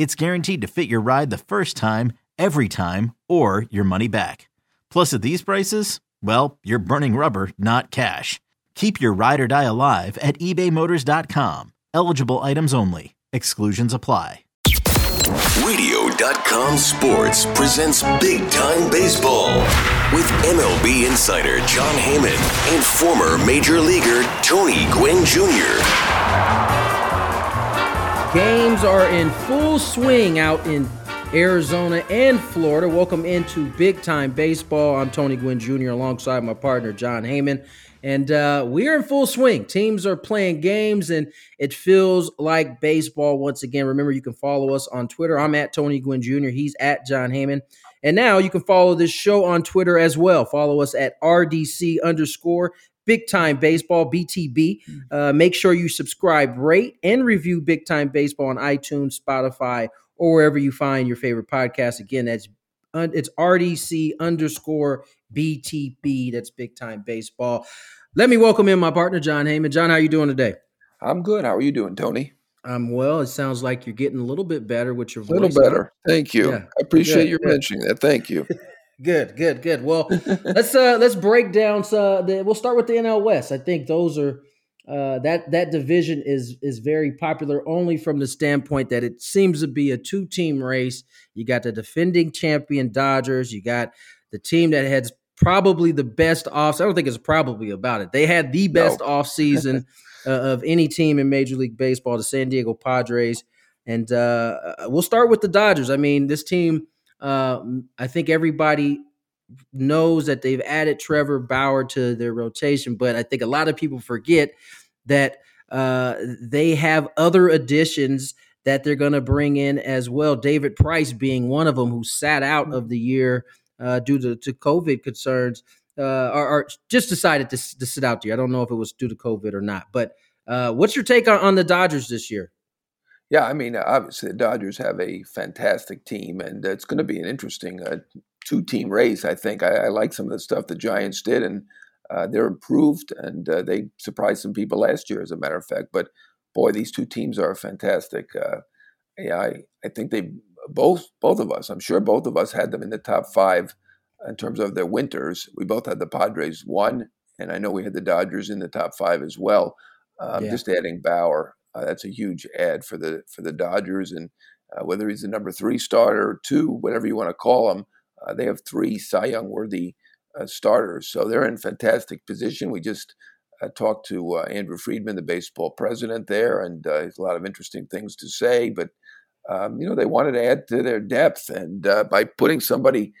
it's guaranteed to fit your ride the first time, every time, or your money back. Plus, at these prices, well, you're burning rubber, not cash. Keep your ride or die alive at ebaymotors.com. Eligible items only. Exclusions apply. Radio.com Sports presents Big Time Baseball with MLB insider Jon Heyman and former major leaguer Tony Gwynn Jr. Games are in full swing out in Arizona and Florida. Welcome into Big Time Baseball. I'm Tony Gwynn Jr. alongside my partner Jon Heyman. And uh, we're in full swing. Teams are playing games, and it feels like baseball once again. Remember, you can follow us on Twitter. I'm at Tony Gwynn Jr., he's at Jon Heyman. And now you can follow this show on Twitter as well. Follow us at RDC underscore Big Time Baseball, BTB. Uh, make sure you subscribe, rate, and review Big Time Baseball on iTunes, Spotify, or wherever you find your favorite podcast. Again, that's it's RDC underscore BTB. That's Big Time Baseball. Let me welcome in my partner, Jon Heyman. John, how you doing today? I'm good. How are you doing, Tony? I'm well. It sounds like you're getting a little bit better with your voice. A little better. Thank you. Yeah. I appreciate Good, you good. mentioning that. Thank you. Good, good, good. Well, let's uh let's break down. So the, we'll start with the NL West. I think those are uh, that that division is is very popular only from the standpoint that it seems to be a two team race. You got the defending champion Dodgers. You got the team that has probably the best off. I don't think it's probably about it. They had the best No. off season uh, of any team in Major League Baseball. The San Diego Padres. And uh, we'll start with the Dodgers. I mean, this team. Uh, I think everybody knows that they've added Trevor Bauer to their rotation, but I think a lot of people forget that uh, they have other additions that they're going to bring in as well. David Price being one of them who sat out of the year uh, due to, to COVID concerns, uh, or, or just decided to, to sit out the year. I don't know if it was due to COVID or not, but uh, what's your take on, on the Dodgers this year? Yeah, I mean, obviously the Dodgers have a fantastic team, and it's going to be an interesting uh, two-team race. I think I, I like some of the stuff the Giants did, and uh, they're improved, and uh, they surprised some people last year, as a matter of fact. But boy, these two teams are fantastic. Uh, yeah, I, I think they both both of us. I'm sure both of us had them in the top five in terms of their winters. We both had the Padres one, and I know we had the Dodgers in the top five as well. Um, Yeah. Just adding Bauer, uh, that's a huge add for the for the Dodgers, and uh, whether he's the number three starter or two, whatever you want to call him, uh, they have three Cy Young worthy uh, starters, so they're in fantastic position. We just uh, talked to uh, Andrew Friedman, the baseball president there, and uh, a lot of interesting things to say. But um, you know, they wanted to add to their depth, and by putting somebody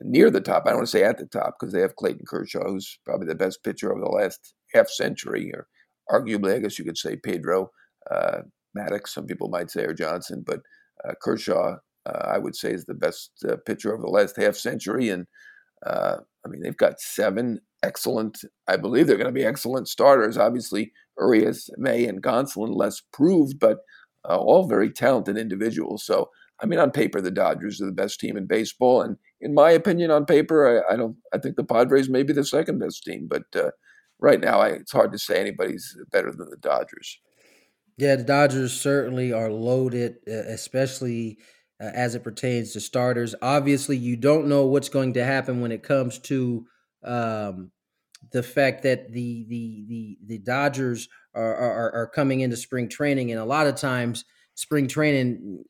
near the top, I don't want to say at the top because they have Clayton Kershaw, who's probably the best pitcher over the last half century, or arguably, I guess you could say Pedro uh, Maddux. Some people might say or Johnson, but uh, Kershaw, uh, I would say, is the best uh, pitcher over the last half century, and uh, I mean, they've got seven excellent. I believe they're going to be excellent starters. Obviously, Urias, May, and Gonsolin less proved, but all very talented individuals. So, I mean, on paper, the Dodgers are the best team in baseball, and in my opinion, on paper, I, I don't. I think the Padres may be the second best team, but uh, right now, I, it's hard to say anybody's better than the Dodgers. Yeah, the Dodgers certainly are loaded, especially uh, as it pertains to starters. Obviously, you don't know what's going to happen when it comes to um, the fact that the the the the Dodgers are, are are coming into spring training, and a lot of times spring training,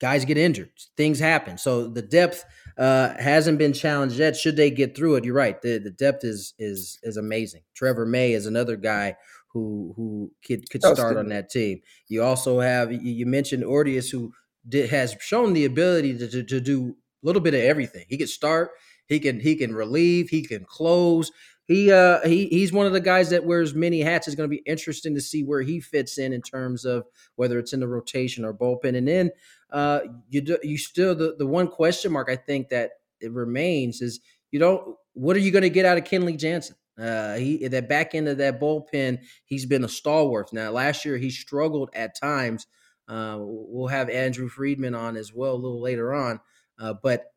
guys get injured, things happen. So the depth uh, hasn't been challenged yet. Should they get through it, you're right. The the depth is is is amazing. Trevor May is another guy who who could could start on that team. You also have you mentioned Urias who did, has shown the ability to, to, to do a little bit of everything. He could start, he can he can relieve, he can close. He uh he he's one of the guys that wears many hats. It's going to be interesting to see where he fits in in terms of whether it's in the rotation or bullpen. And then uh you do, you still the the one question mark I think that it remains is you don't what are you going to get out of Kenley Jansen? Uh, he that back end of that bullpen, he's been a stalwart. Now, last year he struggled at times. Uh, we'll have Andrew Friedman on as well a little later on, uh, but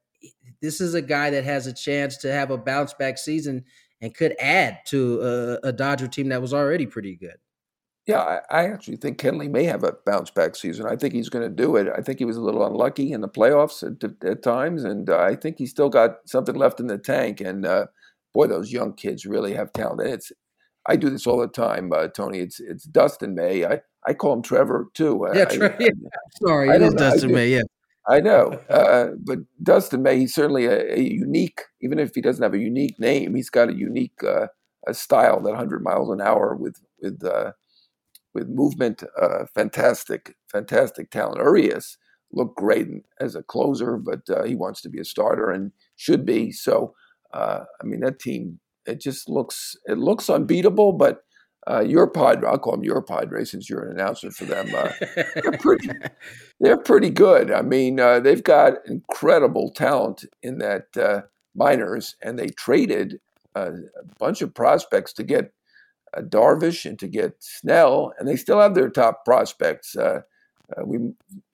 this is a guy that has a chance to have a bounce back season and could add to a, a Dodger team that was already pretty good. Yeah, I, actually think Kenley may have a bounce back season. I think he's going to do it. I think he was a little unlucky in the playoffs at, at times, and uh, I think he's still got something left in the tank. And uh, boy, those young kids really have talent. And it's I do this all the time, uh, Tony. It's it's Dustin May. I, I call him Trevor too. Yeah, I, I, yeah. sorry, it is Dustin May. Yeah, I know. Uh, but Dustin May, he's certainly a, a, unique. Even if he doesn't have a unique name, he's got a unique uh, a style that 100 miles an hour with with uh, with movement. Uh, fantastic, fantastic talent. Urias looked great as a closer, but uh, he wants to be a starter and should be. So uh, I mean, that team it just looks it looks unbeatable. But uh, your Padre, I'll call them your Padre since you're an announcer for them. Uh, they're pretty, they're pretty good. I mean, uh, they've got incredible talent in that uh, minors, and they traded a bunch of prospects to get uh, Darvish and to get Snell, and they still have their top prospects. Uh, we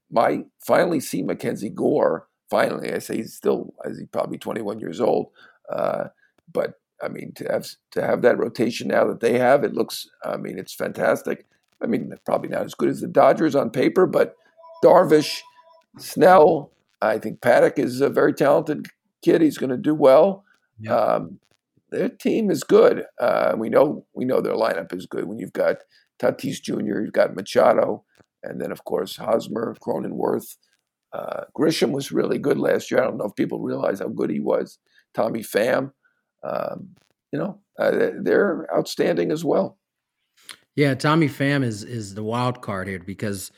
might finally see Mackenzie Gore. Finally, I say he's still, as he's probably 21 years old, uh, but I mean, to have to have that rotation now that they have, it looks. I mean, it's fantastic. I mean, probably not as good as the Dodgers on paper, but Darvish, Snell. I think Paddock is a very talented kid. He's going to do well. Yep. Um, their team is good. Uh, we know we know their lineup is good. When you've got Tatis Jr., you've got Machado, and then of course Hosmer, Cronenworth. Uh, Grisham was really good last year. I don't know if people realize how good he was. Tommy Pham. Um, you know, uh, they're outstanding as well. Yeah, Tommy Pham is is the wild card here because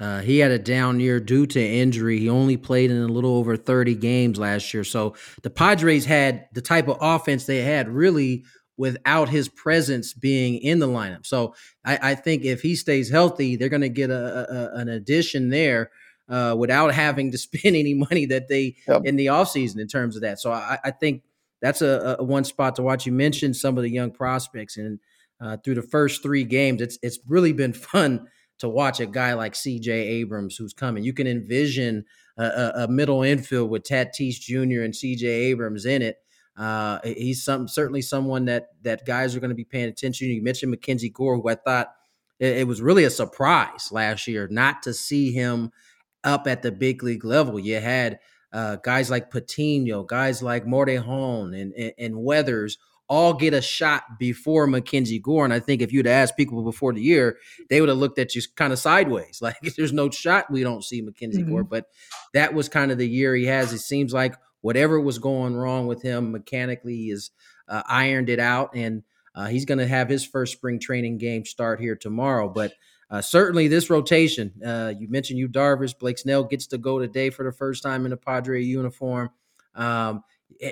uh, he had a down year due to injury. He only played in a little over 30 games last year. So the Padres had the type of offense they had really without his presence being in the lineup. So I, I think if he stays healthy, they're going to get a, a, an addition there uh, without having to spend any money that they yep. in the offseason in terms of that. So I, I think that's a, a, one spot to watch. You mentioned some of the young prospects, and uh, through the first three games, it's it's really been fun to watch a guy like C.J. Abrams who's coming. You can envision a, a middle infield with Tatis Jr. and C.J. Abrams in it. Uh, he's some certainly someone that that guys are going to be paying attention. You mentioned Mackenzie Gore, who I thought it, it was really a surprise last year not to see him up at the big league level. You had uh, guys like Patino, guys like Morejon and, and, and Weathers all get a shot before Mackenzie Gore. And I think if you'd asked people before the year, they would have looked at you kind of sideways. Like there's no shot we don't see Mackenzie mm-hmm. Gore. But that was kind of the year he has. It seems like whatever was going wrong with him mechanically is uh, ironed it out. And uh, he's going to have his first spring training game start here tomorrow. But uh, certainly, this rotation, uh, you mentioned you Darvish, Blake Snell gets to go today for the first time in a Padre uniform. Um,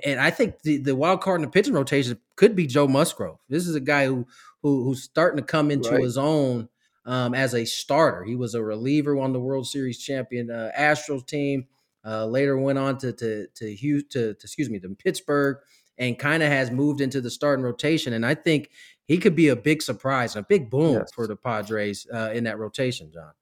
and I think the, the wild card in the pitching rotation could be Joe Musgrove. This is a guy who, who who's starting to come into right. his own um, as a starter. He was a reliever on the World Series champion uh, Astros team. Uh, later went on to to to, Hugh, to, to excuse me to Pittsburgh and kind of has moved into the starting rotation. And I think he could be a big surprise, a big boom yes. for the Padres uh, in that rotation, John.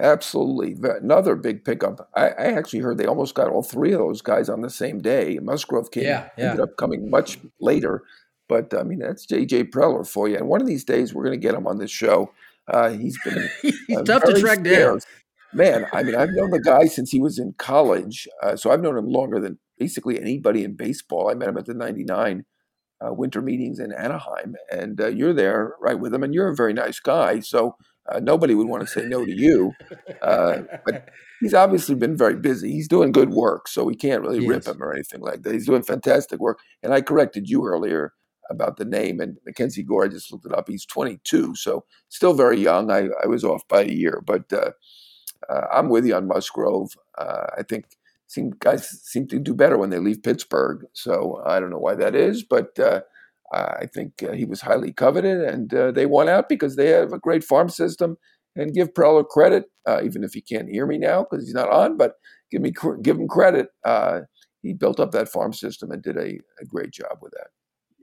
Absolutely. Another big pickup. I, I, actually heard they almost got all three of those guys on the same day. Musgrove came, yeah, yeah. ended up coming much later. But I mean, that's JJ Preller for you. And one of these days, we're going to get him on this show. Uh, he's been he's uh, tough to track scarce. down. Man, I mean, I've known the guy since he was in college. Uh, so I've known him longer than basically anybody in baseball. I met him at the 99 uh, winter meetings in Anaheim, and uh, you're there right with him, and you're a very nice guy. So Uh, nobody would want to say no to you. Uh, but he's obviously been very busy. He's doing good work, so we can't really yes. rip him or anything like that. He's doing fantastic work. And I corrected you earlier about the name, and Mackenzie Gore, I just looked it up. He's 22, so still very young. I, I was off by a year, but uh, uh, I'm with you on Musgrove. Uh, I think seem, guys seem to do better when they leave Pittsburgh. So I don't know why that is, but uh, I think uh, he was highly coveted, and uh, they won out because they have a great farm system. And give Preller credit, even if he can't hear me now because he's not on, but give me give him credit. he built up that farm system and did a, a great job with that.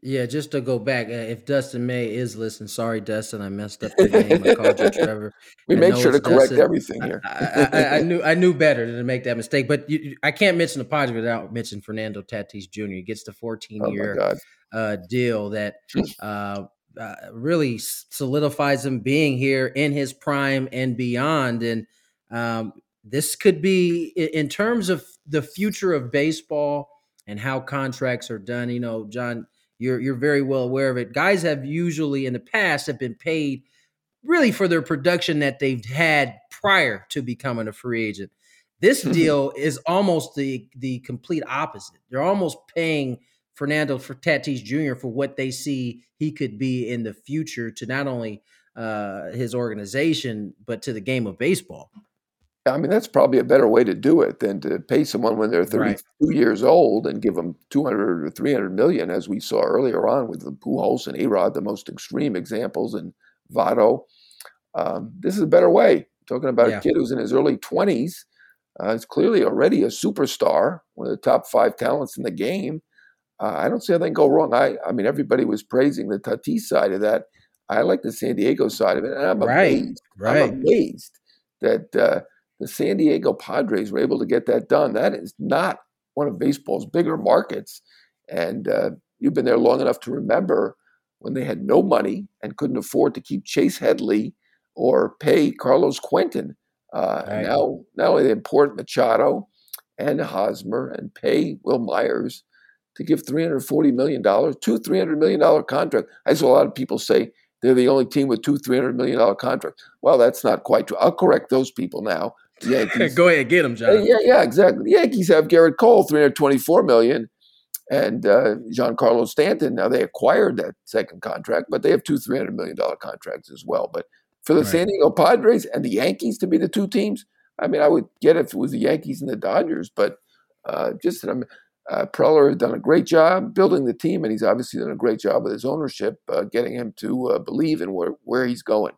Yeah, just to go back, uh, if Dustin May is listening, sorry, Dustin, I messed up the name. I called you Trevor. we make sure to correct Dustin. everything here. I, I, I, knew I knew better than to make that mistake, but you, I can't mention the Padres without mentioning Fernando Tatis Jr. He gets the 14 oh year uh, deal that uh, uh, really solidifies him being here in his prime and beyond. And um, this could be, in terms of the future of baseball and how contracts are done. You know, John you're you're very well aware of it. Guys have usually in the past have been paid really for their production that they've had prior to becoming a free agent. This deal is almost the the complete opposite. They're almost paying Fernando for Tatis Jr. for what they see he could be in the future to not only uh, his organization but to the game of baseball. I mean, that's probably a better way to do it than to pay someone when they're 32 right. years old and give them 200 or 300 million, as we saw earlier on with the Pujols and Arod, the most extreme examples, and Votto. Um, this is a better way. Talking about yeah. a kid who's in his early 20s, uh, is clearly already a superstar, one of the top five talents in the game. Uh, I don't see anything go wrong. I, I mean, everybody was praising the Tatis side of that. I like the San Diego side of it, and I'm right. amazed. Right. I'm amazed that. Uh, the San Diego Padres were able to get that done. That is not one of baseball's bigger markets. And uh, you've been there long enough to remember when they had no money and couldn't afford to keep Chase Headley or pay Carlos Quentin. Uh, right. Now, not only they import Machado and Hosmer and pay Wil Myers to give $340 million, two $300 million contract. I saw a lot of people say they're the only team with two $300 million contracts. Well, that's not quite true. I'll correct those people now. Yankees. Go ahead, and get him, John. Yeah, yeah, exactly. The Yankees have Gerrit Cole, three hundred twenty-four million, and uh, Giancarlo Stanton. Now they acquired that second contract, but they have two three hundred million dollar contracts as well. But for the right. San Diego Padres and the Yankees to be the two teams, I mean, I would get it if it was the Yankees and the Dodgers, but uh, just um, uh, Preller has done a great job building the team, and he's obviously done a great job with his ownership, uh, getting him to uh, believe in where, where he's going.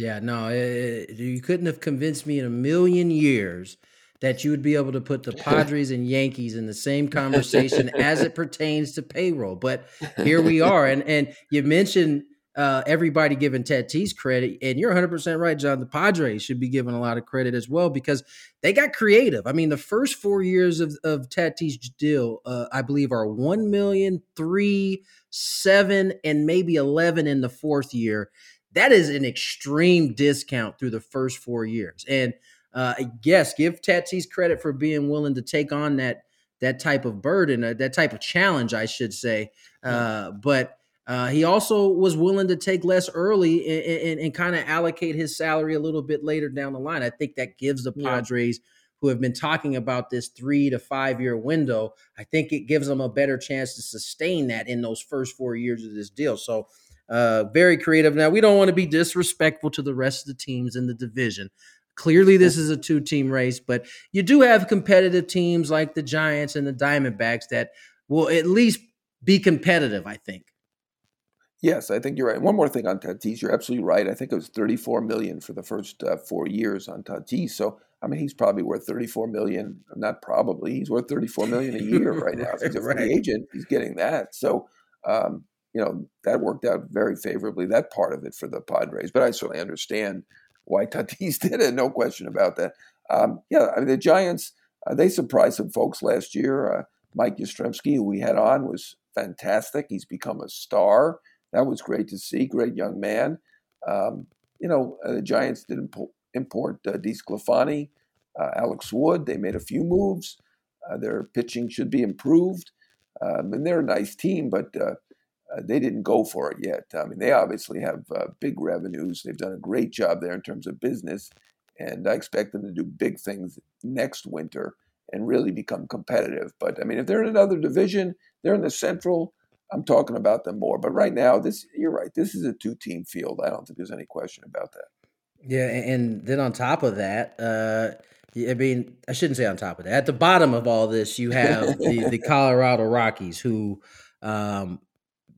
Yeah, no, it, you couldn't have convinced me in a million years that you would be able to put the Padres and Yankees in the same conversation as it pertains to payroll. But here we are, and and you mentioned uh, everybody giving Tatis credit, and you're 100 percent right, John. The Padres should be given a lot of credit as well because they got creative. I mean, the first four years of of Tatis' deal, uh, I believe, are one million, three, seven, and maybe 11 in the fourth year that is an extreme discount through the first four years. And uh, yes, give Tatis credit for being willing to take on that that type of burden, uh, that type of challenge, I should say. Uh, but uh, he also was willing to take less early and, and, and kind of allocate his salary a little bit later down the line. I think that gives the Padres, yeah. who have been talking about this three to five year window, I think it gives them a better chance to sustain that in those first four years of this deal. So uh, very creative. Now, we don't want to be disrespectful to the rest of the teams in the division. Clearly, this is a two team race, but you do have competitive teams like the Giants and the Diamondbacks that will at least be competitive, I think. Yes, I think you're right. One more thing on Tatis, you're absolutely right. I think it was 34 million for the first uh, four years on Tatis. So, I mean, he's probably worth 34 million. Not probably, he's worth 34 million a year right now. he's a free right. agent. He's getting that. So, um, you know, that worked out very favorably, that part of it for the Padres. But I certainly understand why Tatis did it, no question about that. Um, yeah, I mean, the Giants, uh, they surprised some folks last year. Uh, Mike Yastrzemski, who we had on, was fantastic. He's become a star. That was great to see. Great young man. Um, you know, uh, the Giants did impo- import uh, uh, Alex Wood. They made a few moves. Uh, their pitching should be improved. Um, and they're a nice team, but uh, they didn't go for it yet. I mean, they obviously have uh, big revenues. They've done a great job there in terms of business, and I expect them to do big things next winter and really become competitive. But I mean, if they're in another division, they're in the Central. I'm talking about them more. But right now, this you're right. This is a two-team field. I don't think there's any question about that. Yeah, and then on top of that, uh, I mean, I shouldn't say on top of that. At the bottom of all this, you have the, the Colorado Rockies, who um,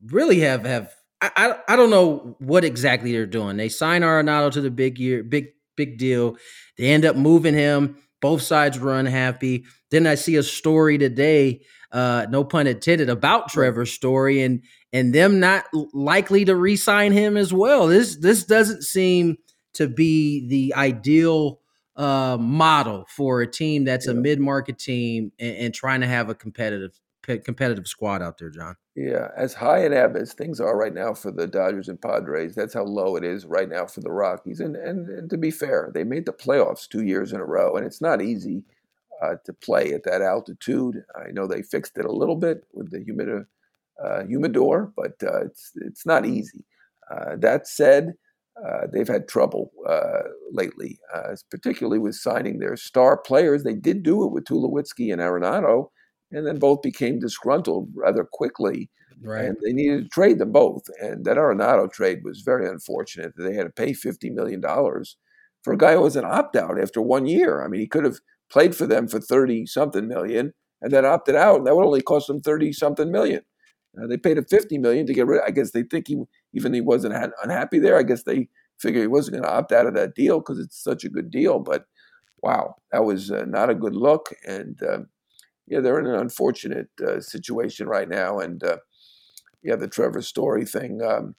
really have have I, I, I don't know what exactly they're doing. They sign Arenado to the big year, big big deal. They end up moving him. Both sides were unhappy. Then I see a story today, uh, no pun intended, about Trevor's Story and and them not likely to re-sign him as well. This this doesn't seem to be the ideal uh, model for a team that's yeah. a mid-market team and, and, trying to have a competitive competitive squad out there, John. Yeah, as high an ebb as things are right now for the Dodgers and Padres, that's how low it is right now for the Rockies. And and, and to be fair, they made the playoffs two years in a row, and it's not easy uh, to play at that altitude. I know they fixed it a little bit with the humid, uh, humidor, but uh, it's it's not easy. Uh, that said, uh, they've had trouble uh, lately, particularly with signing their star players. They did do it with Tulowitzki and Arenado and then both became disgruntled rather quickly. Right. And they needed to trade them both. And that Arenado trade was very unfortunate. They had to pay $50 million for a guy who was an opt out after one year. I mean, he could have played for them for 30 something million and then opted out, and that would only cost them 30 something million. Uh, they paid him 50 million to get rid. I guess they think he, even he wasn't unhappy there. I guess they figure he wasn't going to opt out of that deal because it's such a good deal. But wow, that was uh, not a good look. And uh, yeah, they're in an unfortunate uh, situation right now. And uh, yeah, the Trevor Story thing, um,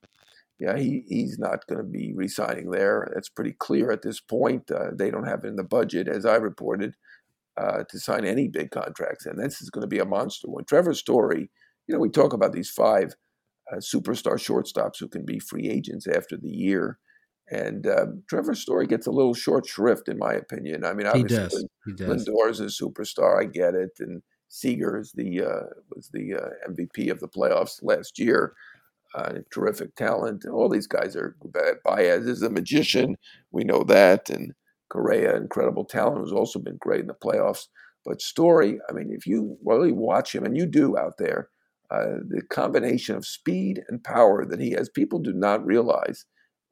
yeah, he, he's not going to be resigning there. That's pretty clear at this point. Uh, they don't have it in the budget, as I reported, uh, to sign any big contracts. And this is going to be a monster one. Trevor Story, you know, we talk about these five uh, superstar shortstops who can be free agents after the year. And Trevor Story gets a little short shrift, in my opinion. I mean, obviously, he does. He does. Lindor is a superstar. I get it. And Seager is the uh, was the uh, MVP of the playoffs last year. Uh, terrific talent. All these guys are. Baez is a magician. We know that. And Correa, incredible talent, has also been great in the playoffs. But Story, I mean, if you really watch him, and you do out there, uh, the combination of speed and power that he has, people do not realize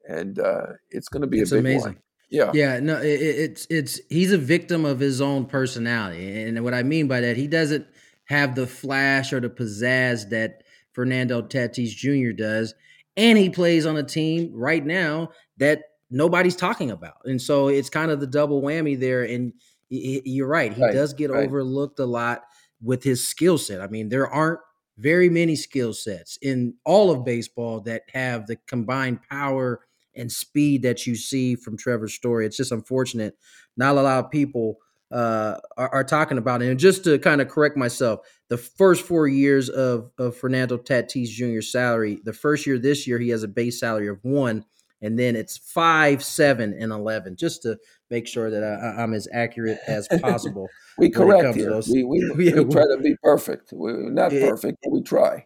and uh, it's going to be it's a big amazing. one. Yeah, yeah. No, it, it's it's he's a victim of his own personality, and what I mean by that, he doesn't have the flash or the pizzazz that Fernando Tatis Jr. does, and he plays on a team right now that nobody's talking about, and so it's kind of the double whammy there. And you're right, he right, does get right. overlooked a lot with his skill set. I mean, there aren't very many skill sets in all of baseball that have the combined power and speed that you see from Trevor's Story. It's just unfortunate. Not a lot of people uh, are, are, talking about it. And just to kind of correct myself, the first four years of, of Fernando Tatis Jr.'s salary, the first year this year, he has a base salary of one, and then it's five, seven, and 11, just to make sure that I, am as accurate as possible. we correct here. We, we, we, we, try to be perfect. We're not it, perfect, but we try.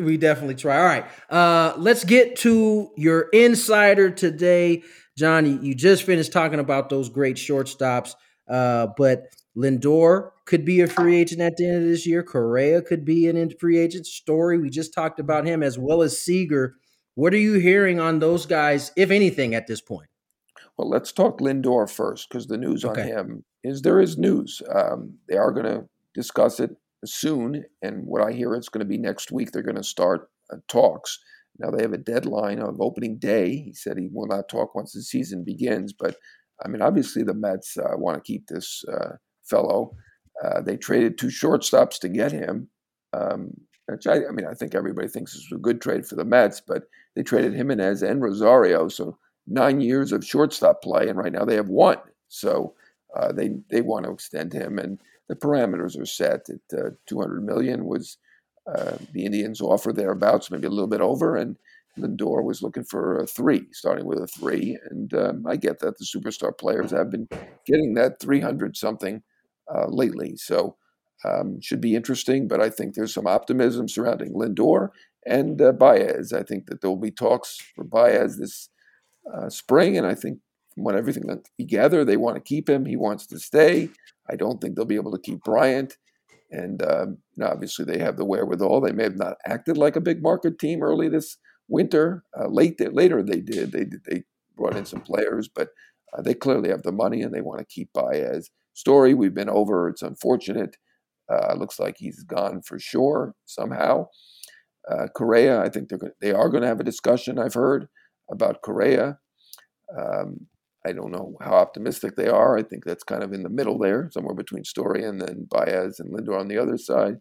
We definitely try. All right. Uh, let's get to your insider today. Johnny, you just finished talking about those great shortstops, uh, but Lindor could be a free agent at the end of this year. Correa could be an free agent. Story, we just talked about him, as well as Seager. What are you hearing on those guys, if anything, at this point? Well, let's talk Lindor first, because the news okay. on him is there is news. Um, they are going to discuss it soon, and what I hear it's going to be next week. They're going to start uh, talks. Now they have a deadline of opening day. He said he will not talk once the season begins, but I mean, obviously the Mets uh, want to keep this uh, fellow. Uh, they traded two shortstops to get him. Um, which I, I, mean, I think everybody thinks this a good trade for the Mets, but they traded Jimenez and Rosario, so nine years of shortstop play, and right now they have one. So uh, they they want to extend him, and the parameters are set at uh, 200 million was uh, the Indians' offer thereabouts, maybe a little bit over, and Lindor was looking for a three, starting with a three. And um, I get that the superstar players have been getting that 300 something uh, lately. So Um, should be interesting, but I think there's some optimism surrounding Lindor and uh, Baez. I think that there will be talks for Baez this uh, spring, and I think what everything that we gather, they want to keep him. He wants to stay. I don't think they'll be able to keep Bryant. And um, obviously, they have the wherewithal. They may have not acted like a big market team early this winter. Uh, late later, they did. They they brought in some players, but uh, they clearly have the money and they want to keep Baez. Story we've been over. It's unfortunate. Uh, looks like he's gone for sure somehow. Uh, Correa, I think they're they are going to have a discussion. I've heard about Correa. Um, I don't know how optimistic they are. I think that's kind of in the middle there, somewhere between Story and then Baez and Lindor on the other side.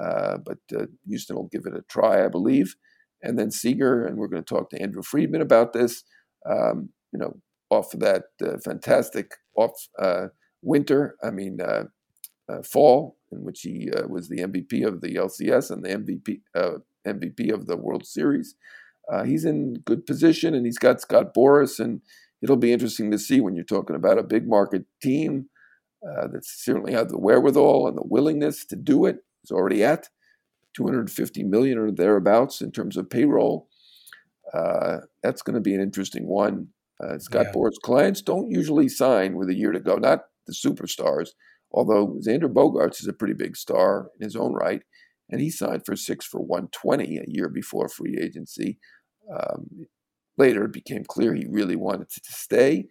Uh, but uh, Houston will give it a try, I believe. And then Seager, and we're going to talk to Andrew Friedman about this. Um, you know, off of that uh, fantastic off uh, winter, I mean uh, uh, fall, in which he was the MVP of the LCS and the MVP MVP of the World Series. he's in good position, and he's got Scott Boras and it'll be interesting to see when you're talking about a big market team uh, that certainly have the wherewithal and the willingness to do it. It's already at 250 million or thereabouts in terms of payroll. Uh, that's going to be an interesting one. Uh, Scott yeah. Boras clients don't usually sign with a year to go, not the superstars, although Xander Bogaerts is a pretty big star in his own right, and he signed for six for 120 a year before free agency. Um, Later, it became clear he really wanted to stay.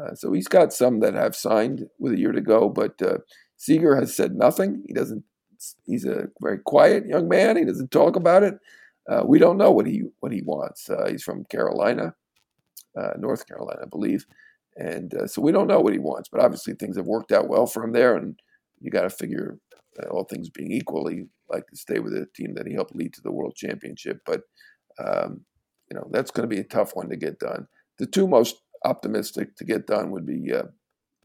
Uh, so he's got some that have signed with a year to go, but uh, has said nothing. He doesn't. He's a very quiet young man. He doesn't talk about it. Uh, we don't know what he what he wants. Uh, he's from Carolina, uh, North Carolina, I believe, and uh, so we don't know what he wants. But obviously, things have worked out well for him there, and you got to figure, all things being equal, he like to stay with a team that he helped lead to the World Championship. But um, you know that's going to be a tough one to get done. The two most optimistic to get done would be uh,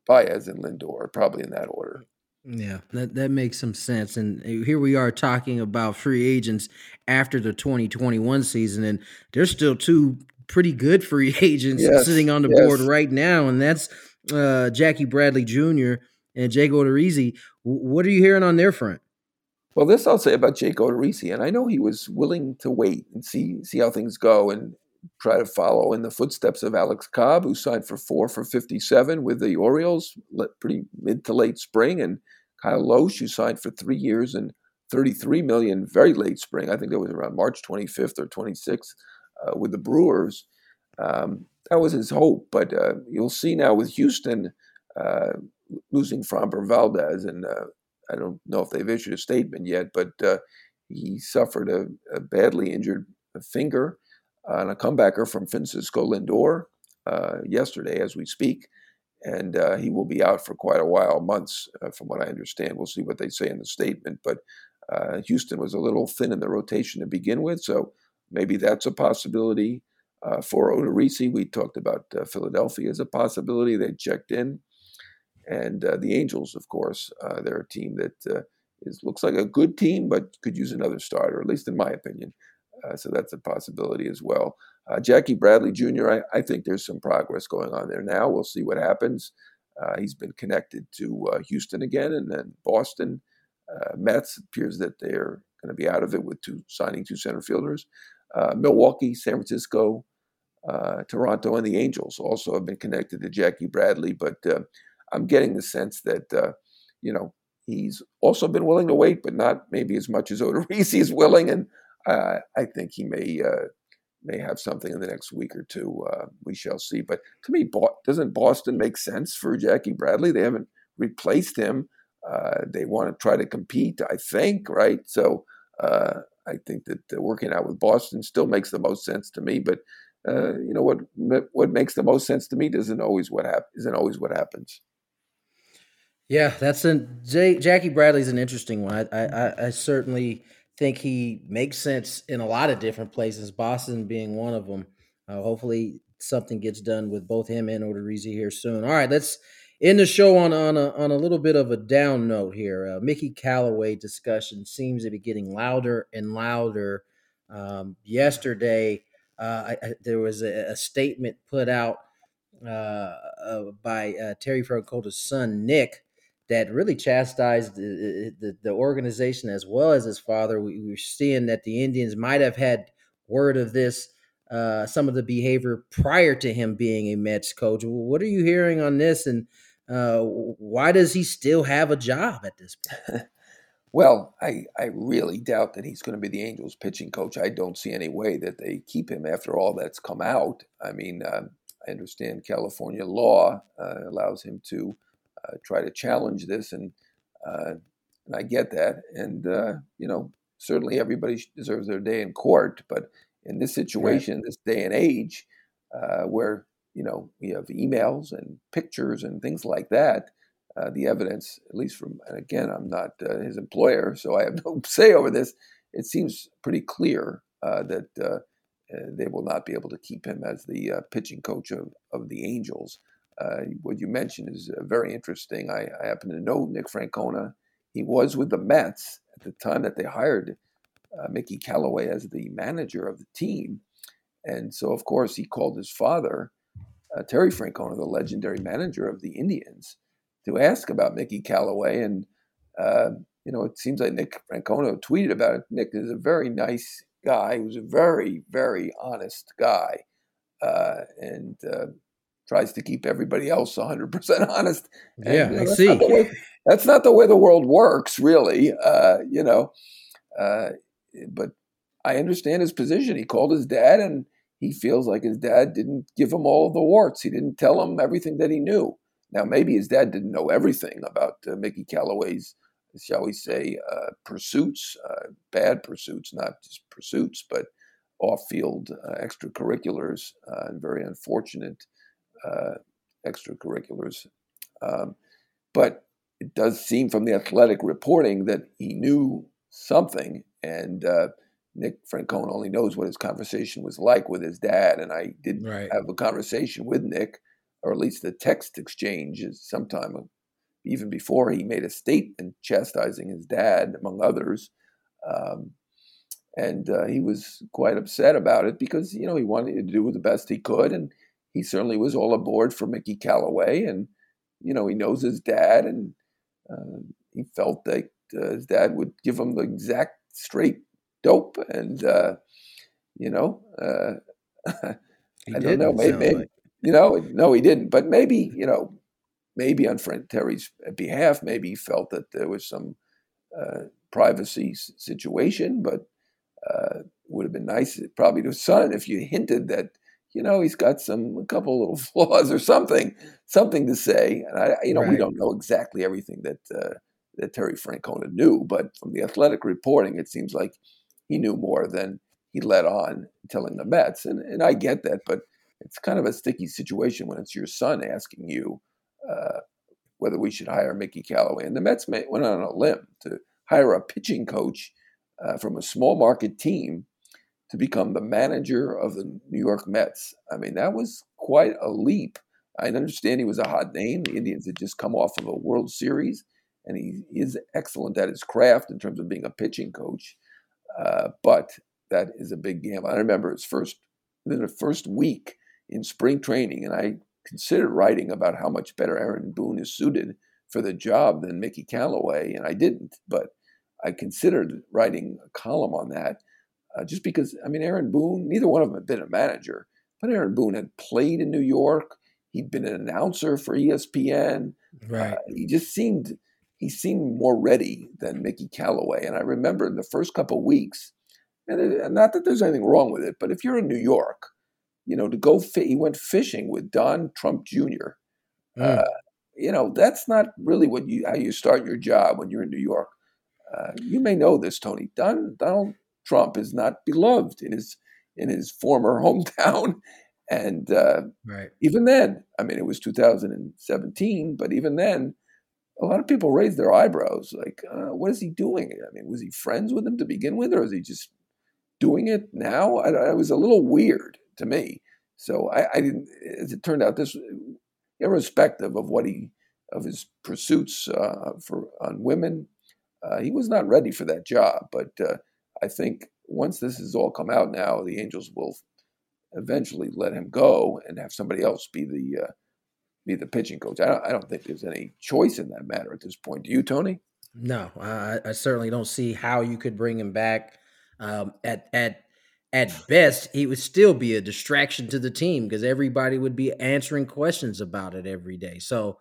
Baez and Lindor, probably in that order. Yeah, that that makes some sense. And here we are talking about free agents after the 2021 season, and there's still two pretty good free agents yes, sitting on the yes. board right now, and that's uh, Jackie Bradley Jr. and Jake Odorizzi. What are you hearing on their front? Well, this I'll say about Jake Odorizzi, and I know he was willing to wait and see see how things go and try to follow in the footsteps of Alex Cobb, who signed for four for 57 with the Orioles, pretty mid to late spring, and Kyle Lohse, who signed for three years and 33 million very late spring. I think that was around March 25th or 26th uh, with the Brewers. Um, that was his hope, but uh, you'll see now with Houston uh, losing Framber Valdez and uh, I don't know if they've issued a statement yet, but uh, he suffered a, a, badly injured finger on a comebacker from Francisco Lindor uh, yesterday, as we speak. And uh, he will be out for quite a while, months, uh, from what I understand. We'll see what they say in the statement. But uh, Houston was a little thin in the rotation to begin with, so maybe that's a possibility. Uh, for Odorizzi, we talked about Philadelphia as a possibility. They checked in. And uh, the Angels, of course, uh, they're a team that uh, is, looks like a good team, but could use another starter, at least in my opinion. Uh, so that's a possibility as well. Uh, Jackie Bradley Jr., I, I, think there's some progress going on there now. We'll see what happens. Uh, he's been connected to Houston again and then Boston. Mets appears that they're going to be out of it with two signing two center fielders. Milwaukee, San Francisco, Toronto, and the Angels also have been connected to Jackie Bradley, but I'm getting the sense that uh, you know he's also been willing to wait, but not maybe as much as Odorizzi is willing, and uh, I think he may uh, may have something in the next week or two. Uh, we shall see. But to me, doesn't Boston make sense for Jackie Bradley? They haven't replaced him. Uh, they want to try to compete, I think, right? So uh, I think that working out with Boston still makes the most sense to me. But you know what? What makes the most sense to me doesn't always what hap- isn't always what happens. Yeah, that's a J, Jackie Bradley's an interesting one. I, I, I certainly think he makes sense in a lot of different places. Boston being one of them. Uh, hopefully, something gets done with both him and Odorizzi here soon. All right, let's end the show on on a, on a little bit of a down note here. Uh, Mickey Callaway discussion seems to be getting louder and louder. Um, yesterday, uh, I, there was a, a, statement put out uh, uh, by uh, Terry Francona son Nick that really chastised the, the, the organization as well as his father. We, we, were seeing that the Indians might have had word of this, uh, some of the behavior prior to him being a Mets coach. What are you hearing on this, and uh, why does he still have a job at this point? Well, I, I really doubt that he's going to be the Angels pitching coach. I don't see any way that they keep him after all that's come out. I mean, uh, I understand California law uh, allows him to uh, try to challenge this, and uh, and I get that. And uh, you know, certainly everybody deserves their day in court, but in this situation, right. this day and age, uh, where you know we have emails and pictures and things like that uh, the evidence, at least from, and again, I'm not uh, his employer, so I have no say over this. It seems pretty clear uh, that uh, uh, they will not be able to keep him as the uh, pitching coach of, of the Angels. What you mentioned is very interesting. I, I, happen to know Nick Francona. He was with the Mets at the time that they hired Mickey Callaway as the manager of the team. And so, of course, he called his father, Terry Francona, the legendary manager of the Indians to ask about Mickey Callaway. And, uh, you know, it seems like Nick Francona tweeted about it. Nick is a very nice guy. He was a very, very honest guy uh, and uh, tries to keep everybody else 100% honest. Yeah, and, I see. Not way, that's not the way the world works, really, uh, you know. Uh, but I understand his position. He called his dad and he feels like his dad didn't give him all of the warts. He didn't tell him everything that he knew. Now, maybe his dad didn't know everything about uh, Mickey Callaway's, shall we say, uh, pursuits, uh, bad pursuits, not just pursuits, but off-field uh, extracurriculars uh, and very unfortunate uh, extracurriculars. Um, but it does seem from the athletic reporting that he knew something, and Nick Francona only knows what his conversation was like with his dad. And I did right. have a conversation with Nick or at least the text exchange is sometime even before he made a statement chastising his dad, among others. Um, and uh, he was quite upset about it because you know he wanted to do the best he could, and he certainly was all aboard for Mickey Callaway, and you know he knows his dad, and uh, he felt that uh, his dad would give him the exact straight dope, and uh, you know. Uh, I don't know. Maybe, maybe, like. You know, no, he didn't. But maybe, you know, maybe on Frank Terry's behalf, maybe he felt that there was some uh, privacy situation, but uh, would have been nice probably to his son if you hinted that, you know, he's got some a couple little flaws or something, something to say. And I, you know, right. we don't know exactly everything that uh, that Terry Francona knew, but from the athletic reporting, it seems like he knew more than he let on telling the Mets. And and I get that, but it's kind of a sticky situation when it's your son asking you uh, whether we should hire Mickey Callaway. And the Mets went on a limb to hire a pitching coach uh, from a small market team to become the manager of the New York Mets. I mean, that was quite a leap. I understand he was a hot name. The Indians had just come off of a World Series, and he is excellent at his craft in terms of being a pitching coach. Uh, but that is a big gamble. I remember his first, the first week, in spring training, and I considered writing about how much better Aaron Boone is suited for the job than Mickey Callaway, and I didn't, but I considered writing a column on that uh, just because, I mean, Aaron Boone, neither one of them had been a manager, but Aaron Boone had played in New York. He'd been an announcer for ESPN. Right. Uh, he just seemed he seemed more ready than Mickey Callaway. And I remember in the first couple of weeks, and it, not that there's anything wrong with it, but if you're in New York you know, to go, fi- he went fishing with Don Trump Jr. Mm. Uh, you know, that's not really what you how you start your job when you're in New York. Uh, you may know this, Tony. Don, Donald Trump is not beloved in his in his former hometown, and uh, right. even then, I mean, it was 2017, but even then, a lot of people raised their eyebrows, like, uh, "What is he doing?" I mean, was he friends with him to begin with, or is he just doing it now? I, I was a little weird to me. So I, I, didn't. As it turned out, this, irrespective of what he of his pursuits uh, for on women, uh, he was not ready for that job. But uh, I think once this has all come out now, the Angels will eventually let him go and have somebody else be the uh, be the pitching coach. I don't, I don't think there's any choice in that matter at this point. Do you, Tony? No, I, I certainly don't see how you could bring him back. Um, at at at best, he would still be a distraction to the team because everybody would be answering questions about it every day. So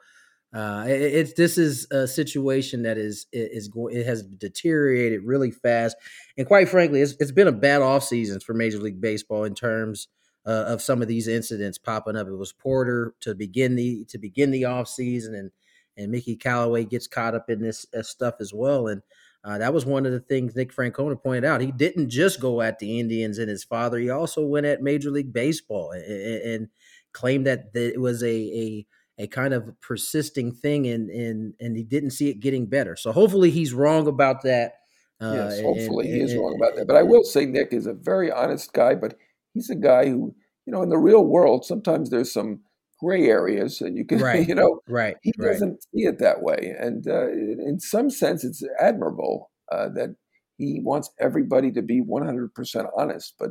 uh, it, it's this is a situation that is is going it has deteriorated really fast, and quite frankly, it's, it's been a bad off season for Major League Baseball in terms uh, of some of these incidents popping up. It was Porter to begin the to begin the off season, and and Mickey Callaway gets caught up in this uh, stuff as well, and. Uh, that was one of the things Nick Francona pointed out. He didn't just go at the Indians and his father; he also went at Major League Baseball and, and claimed that, it was a, a a kind of persisting thing and and and he didn't see it getting better. So hopefully he's wrong about that. Uh, yes, hopefully and, he is and, wrong about that. But I will say Nick is a very honest guy, but he's a guy who, you know, in the real world, sometimes there's some gray areas and you can, right, you know, right. He doesn't see it that way. And uh, in some sense, it's admirable uh, that he wants everybody to be 100% honest, but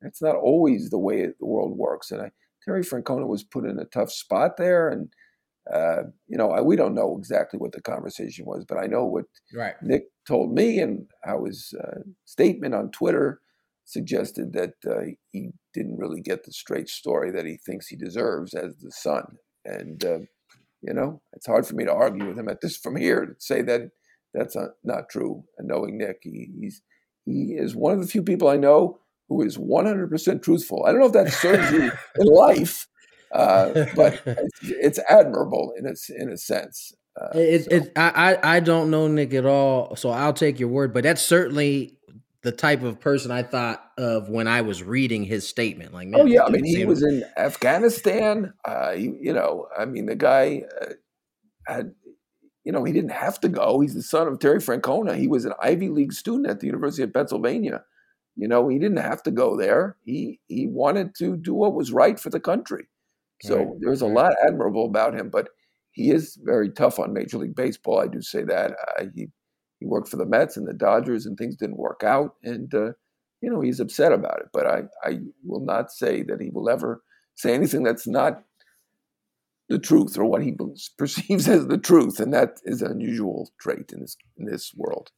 that's not always the way the world works. And I, Terry Francona was put in a tough spot there, and uh, you know I, we don't know exactly what the conversation was, but I know what right. Nick told me and how his uh, statement on Twitter suggested that uh, he didn't really get the straight story that he thinks he deserves as the son, and uh, you know it's hard for me to argue with him at this from here to say that that's not, not true. And knowing Nick, he, he's he is one of the few people I know who is 100% truthful. I don't know if that serves you in life, uh, but it's, it's, admirable in its in a sense. Uh, it, so. it, I I don't know Nick at all, so I'll take your word. But that's certainly the type of person I thought of when I was reading his statement. Like, man, oh yeah, I mean, he was in Afghanistan. Uh, he, you know, I mean, the guy uh, had. You know, he didn't have to go. He's the son of Terry Francona. He was an Ivy League student at the University of Pennsylvania you know, he didn't have to go there. He he wanted to do what was right for the country. So right. there's a lot admirable about him, but he is very tough on Major League Baseball. I do say that. Uh, he he worked for the Mets and the Dodgers, and things didn't work out, and uh, you know he's upset about it. But I I will not say that he will ever say anything that's not the truth or what he perceives as the truth, and that is an unusual trait in this in this world.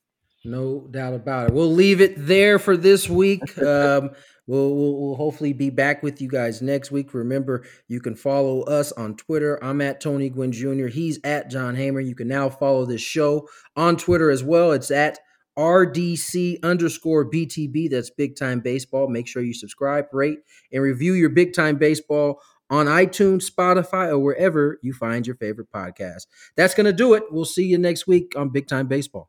No doubt about it. We'll leave it there for this week. Um, we'll, we'll, we'll, hopefully be back with you guys next week. Remember, you can follow us on Twitter. I'm at Tony Gwynn Jr. He's at Jon Heyman. You can now follow this show on Twitter as well. It's at RDC underscore BTB. That's Big Time Baseball. Make sure you subscribe, rate, and review your Big Time Baseball on iTunes, Spotify, or wherever you find your favorite podcast. That's going to do it. We'll see you next week on Big Time Baseball.